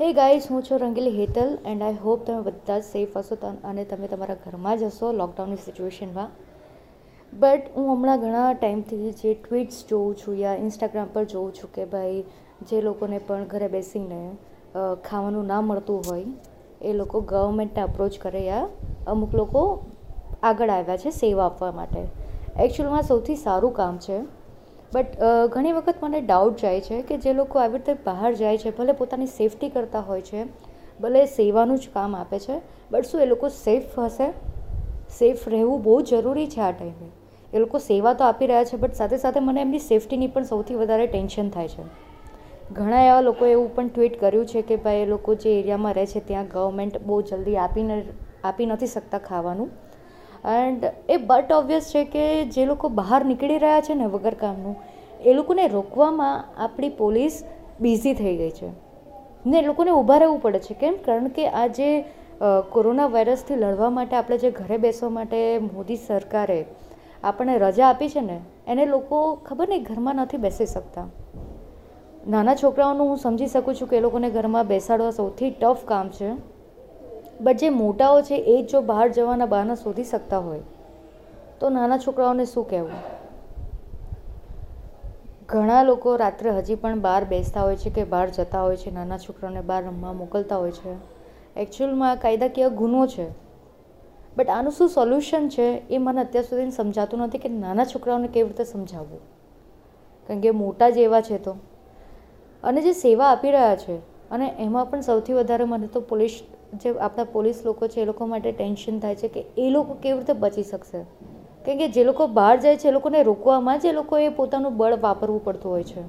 હે ગાઈસ હું છું Rangili Hetal and I hope તમે બધા જ સેફ હશો અને તમે તમારા ઘરમાં જ હશો લોકડાઉનની સિચ્યુએશનમાં બટ હું હમણાં ઘણા ટાઈમથી જે ટ્વીટ્સ જોઉં છું યા ઇન્સ્ટાગ્રામ પર જોઉં છું કે ભાઈ, જે લોકોને પણ ઘરે બેસીને ખાવાનું ના મળતું હોય, એ લોકો ગવર્મેન્ટને અપ્રોચ કરે યા અમુક લોકો આગળ આવ્યા છે સેવા આપવા માટે. એકચ્યુઅલમાં સૌથી સારું કામ છે બટ ઘણી વખત મને ડાઉટ જાય છે કે જે લોકો આવી રીતે બહાર જાય છે, ભલે પોતાની સેફટી કરતા હોય છે, ભલે સેવાનું જ કામ આપે છે બટ શું એ લોકો સેફ હશે? સેફ રહેવું બહુ જરૂરી છે આ ટાઈમે એ. લોકો સેવા તો આપી રહ્યા છે બટ સાથે સાથે મને એમની સેફટીની પણ સૌથી વધારે ટેન્શન થાય છે. ઘણા એવા લોકોએ એવું પણ ટ્વીટ કર્યું છે કે ભાઈ એ લોકો જે એરિયામાં રહે છે, ત્યાં ગવર્મેન્ટ બહુ જલ્દી આપીને, આપી નથી શકતા ખાવાનું. એન્ડ એ બટ ઓબ્વિયસ છે કે જે લોકો બહાર નીકળી રહ્યા છે ને વગર કામનું, એ લોકોને રોકવામાં આપણી પોલીસ બિઝી થઈ ગઈ છે. ને એ લોકોને ઊભા રહેવું પડે છે કેમ? કારણ કે આ જે કોરોના વાયરસથી લડવા માટે આપણે જે ઘરે બેસવા માટે મોદી સરકારે આપણને રજા આપી છે ને, એને લોકો ખબર નહીં ઘરમાં નથી બેસી શકતા. નાના છોકરાઓનું હું સમજી શકું છું કે એ લોકોને ઘરમાં બેસાડવા સૌથી ટફ કામ છે. બટ જે મોટાઓ છે, એ જ જો બહાર જવાના બહાના શોધી શકતા હોય. તો નાના છોકરાઓને શું કહેવું? ઘણા લોકો રાત્રે હજી પણ બહાર બેસતા હોય છે કે બહાર જતા હોય છે, નાના છોકરાઓને બહાર રમવા મોકલતા હોય છે. એકચ્યુઅલમાં આ કાયદાકીય ગુનો છે. બટ આનું શું સોલ્યુશન છે, એ મને અત્યાર સુધી સમજાતું નથી કે નાના છોકરાઓને કેવી રીતે સમજાવવું. કારણ કે મોટા જ એવા છે તો. અને જે સેવા આપી રહ્યા છે, અને એમાં પણ સૌથી વધારે મને તો પોલીસ જે આપણા પોલીસ લોકો છે એ લોકો માટે ટેન્શન થાય છે કે એ લોકો કેવી રીતે બચી શકશે? કેમ કે જે લોકો બહાર જાય છે એ લોકોને રોકવામાં જ એ લોકોએ પોતાનું બળ વાપરવું પડતું હોય છે.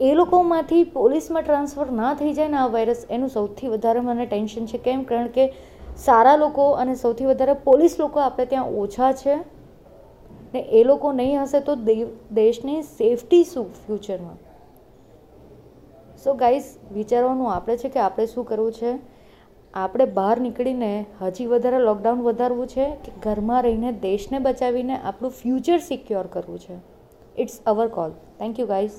એ લોકોમાંથી પોલીસમાં ટ્રાન્સફર ના થઈ જાય ને આ વાયરસ, એનું સૌથી વધારે મને ટેન્શન છે. કેમ? કારણ કે સારા લોકો અને સૌથી વધારે પોલીસ લોકો આપણે ત્યાં ઓછા છે ને એ લોકો નહીં હશે તો દેશની સેફટી શું, ફ્યુચરમાં? સો ગાઈઝ વિચારવાનું આપણે છે કે આપણે શું કરવું છે? આપણે બહાર નીકળીને હજી વધારે લોકડાઉન વધારવું છે કે ઘરમાં રહીને દેશને બચાવીને આપણું ફ્યુચર સિક્યોર કરવું છે? It's our call thank you guys